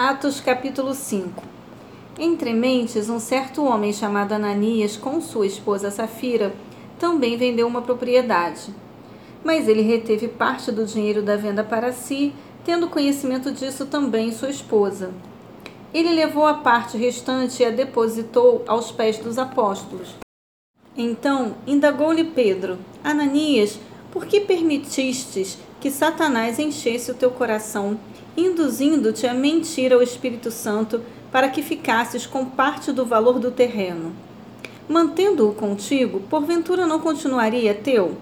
Atos capítulo 5 Entre mentes, um certo homem chamado Ananias, com sua esposa Safira, também vendeu uma propriedade. Mas ele reteve parte do dinheiro da venda para si, tendo conhecimento disso também sua esposa. Ele levou a parte restante e a depositou aos pés dos apóstolos. Então indagou-lhe Pedro: Ananias, por que permitistes que Satanás enchesse o teu coração? induzindo-te a mentir ao Espírito Santo para que ficasses com parte do valor do terreno. Mantendo-o contigo, porventura não continuaria teu?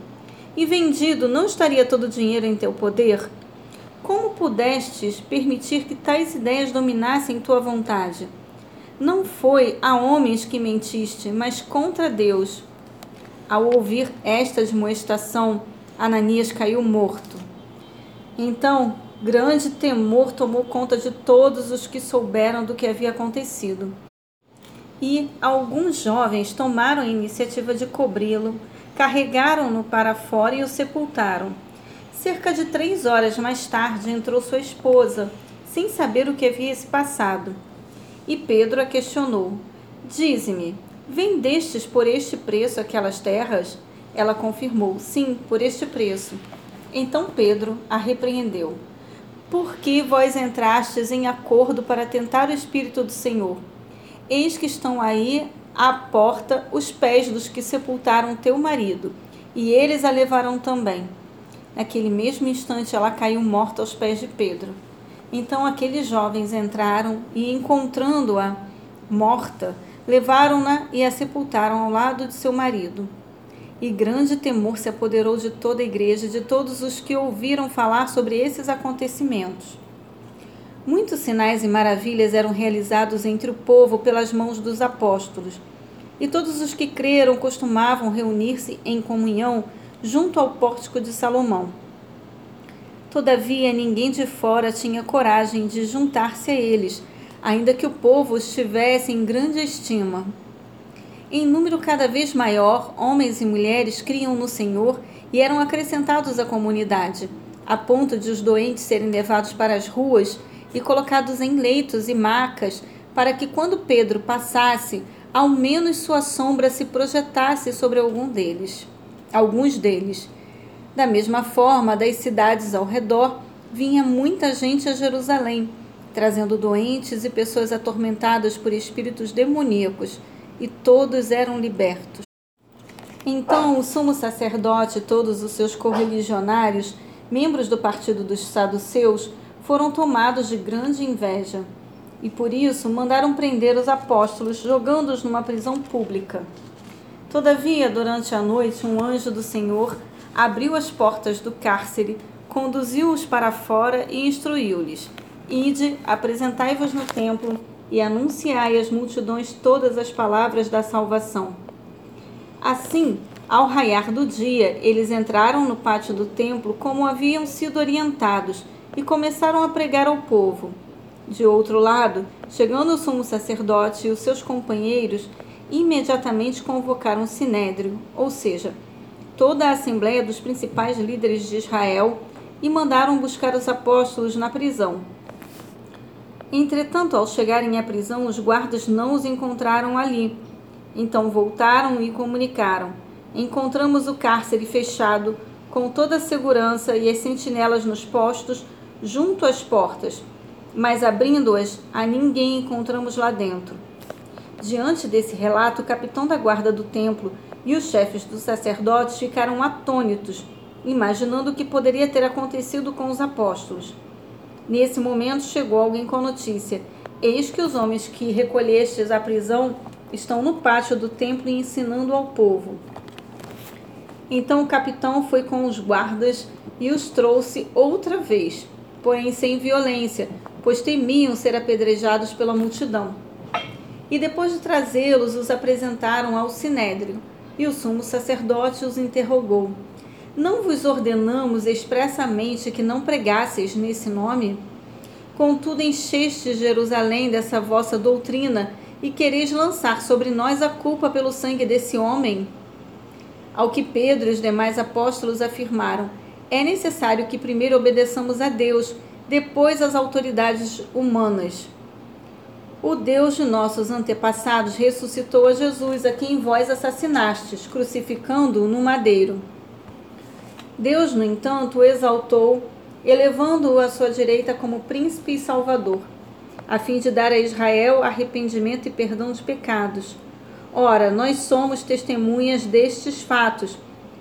E vendido, não estaria todo o dinheiro em teu poder? Como pudestes permitir que tais ideias dominassem tua vontade? Não foi a homens que mentiste, mas contra Deus. Ao ouvir esta admoestação, Ananias caiu morto. Então Grande temor tomou conta de todos os que souberam do que havia acontecido. E alguns jovens tomaram a iniciativa de cobri-lo, carregaram-no para fora e o sepultaram. Cerca de três horas mais tarde entrou sua esposa, sem saber o que havia se passado. E Pedro a questionou: Dize-me, vendestes por este preço aquelas terras? Ela confirmou: Sim, por este preço. Então Pedro a repreendeu. Por que vós entrastes em acordo para tentar o Espírito do Senhor? Eis que estão aí à porta os pés dos que sepultaram teu marido, e eles a levarão também. Naquele mesmo instante ela caiu morta aos pés de Pedro. Então aqueles jovens entraram e, encontrando-a morta, levaram-na e a sepultaram ao lado de seu marido e grande temor se apoderou de toda a igreja, de todos os que ouviram falar sobre esses acontecimentos. Muitos sinais e maravilhas eram realizados entre o povo pelas mãos dos apóstolos, e todos os que creram costumavam reunir-se em comunhão junto ao pórtico de Salomão. Todavia, ninguém de fora tinha coragem de juntar-se a eles, ainda que o povo estivesse em grande estima. Em número cada vez maior, homens e mulheres criam no Senhor e eram acrescentados à comunidade, a ponto de os doentes serem levados para as ruas e colocados em leitos e macas, para que quando Pedro passasse, ao menos sua sombra se projetasse sobre algum deles, alguns deles. Da mesma forma, das cidades ao redor vinha muita gente a Jerusalém, trazendo doentes e pessoas atormentadas por espíritos demoníacos e todos eram libertos. Então o sumo sacerdote e todos os seus correligionários, membros do partido dos saduceus, foram tomados de grande inveja e por isso mandaram prender os apóstolos, jogando-os numa prisão pública. Todavia, durante a noite, um anjo do Senhor abriu as portas do cárcere, conduziu-os para fora e instruiu-lhes: Ide, apresentai-vos no templo e anunciai às multidões todas as palavras da salvação. Assim, ao raiar do dia, eles entraram no pátio do templo como haviam sido orientados e começaram a pregar ao povo. De outro lado, chegando o sumo sacerdote e os seus companheiros, imediatamente convocaram o sinédrio, ou seja, toda a assembleia dos principais líderes de Israel, e mandaram buscar os apóstolos na prisão Entretanto, ao chegarem à prisão, os guardas não os encontraram ali. Então voltaram e comunicaram: Encontramos o cárcere fechado, com toda a segurança e as sentinelas nos postos, junto às portas. Mas abrindo-as, a ninguém encontramos lá dentro. Diante desse relato, o capitão da guarda do templo e os chefes dos sacerdotes ficaram atônitos, imaginando o que poderia ter acontecido com os apóstolos. Nesse momento chegou alguém com notícia: Eis que os homens que recolhestes à prisão estão no pátio do templo ensinando ao povo. Então o capitão foi com os guardas e os trouxe outra vez, porém sem violência, pois temiam ser apedrejados pela multidão. E depois de trazê-los, os apresentaram ao sinédrio, e o sumo sacerdote os interrogou: não vos ordenamos expressamente que não pregasseis nesse nome? Contudo, enchestes Jerusalém dessa vossa doutrina e quereis lançar sobre nós a culpa pelo sangue desse homem? Ao que Pedro e os demais apóstolos afirmaram: É necessário que primeiro obedeçamos a Deus, depois as autoridades humanas. O Deus de nossos antepassados ressuscitou a Jesus, a quem vós assassinastes, crucificando-o no madeiro. Deus, no entanto, o exaltou, elevando-o à sua direita como príncipe e salvador, a fim de dar a Israel arrependimento e perdão de pecados. Ora, nós somos testemunhas destes fatos,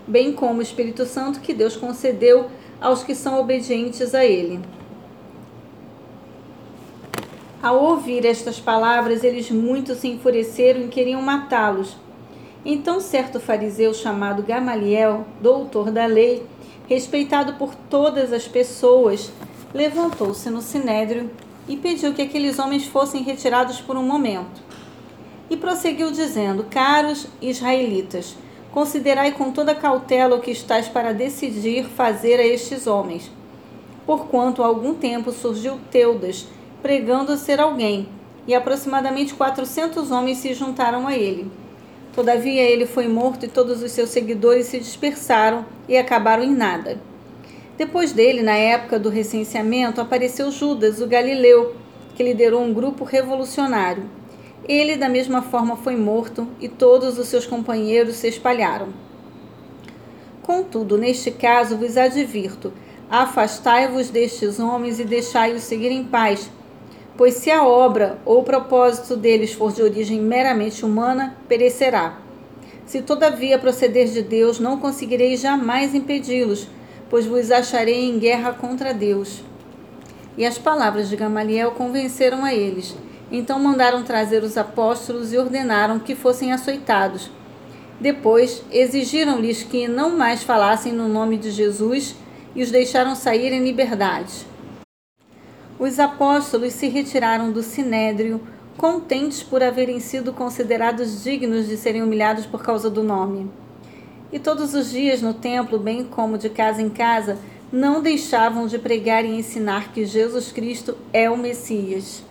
bem como o Espírito Santo que Deus concedeu aos que são obedientes a ele. Ao ouvir estas palavras, eles muito se enfureceram e queriam matá-los. Então, certo fariseu chamado Gamaliel, doutor da lei, respeitado por todas as pessoas, levantou-se no sinédrio e pediu que aqueles homens fossem retirados por um momento. E prosseguiu dizendo: Caros israelitas, considerai com toda cautela o que estáis para decidir fazer a estes homens. Porquanto há algum tempo surgiu Teudas, pregando ser alguém, e aproximadamente quatrocentos homens se juntaram a ele. Todavia ele foi morto e todos os seus seguidores se dispersaram e acabaram em nada. Depois dele, na época do recenseamento, apareceu Judas, o galileu, que liderou um grupo revolucionário. Ele, da mesma forma, foi morto e todos os seus companheiros se espalharam. Contudo, neste caso vos advirto: afastai-vos destes homens e deixai-os seguir em paz Pois se a obra ou o propósito deles for de origem meramente humana, perecerá. Se todavia proceder de Deus, não conseguireis jamais impedi-los, pois vos acharei em guerra contra Deus. E as palavras de Gamaliel convenceram a eles. Então mandaram trazer os apóstolos e ordenaram que fossem açoitados. Depois exigiram-lhes que não mais falassem no nome de Jesus e os deixaram sair em liberdade. Os apóstolos se retiraram do sinédrio, contentes por haverem sido considerados dignos de serem humilhados por causa do nome. E todos os dias no templo, bem como de casa em casa, não deixavam de pregar e ensinar que Jesus Cristo é o Messias.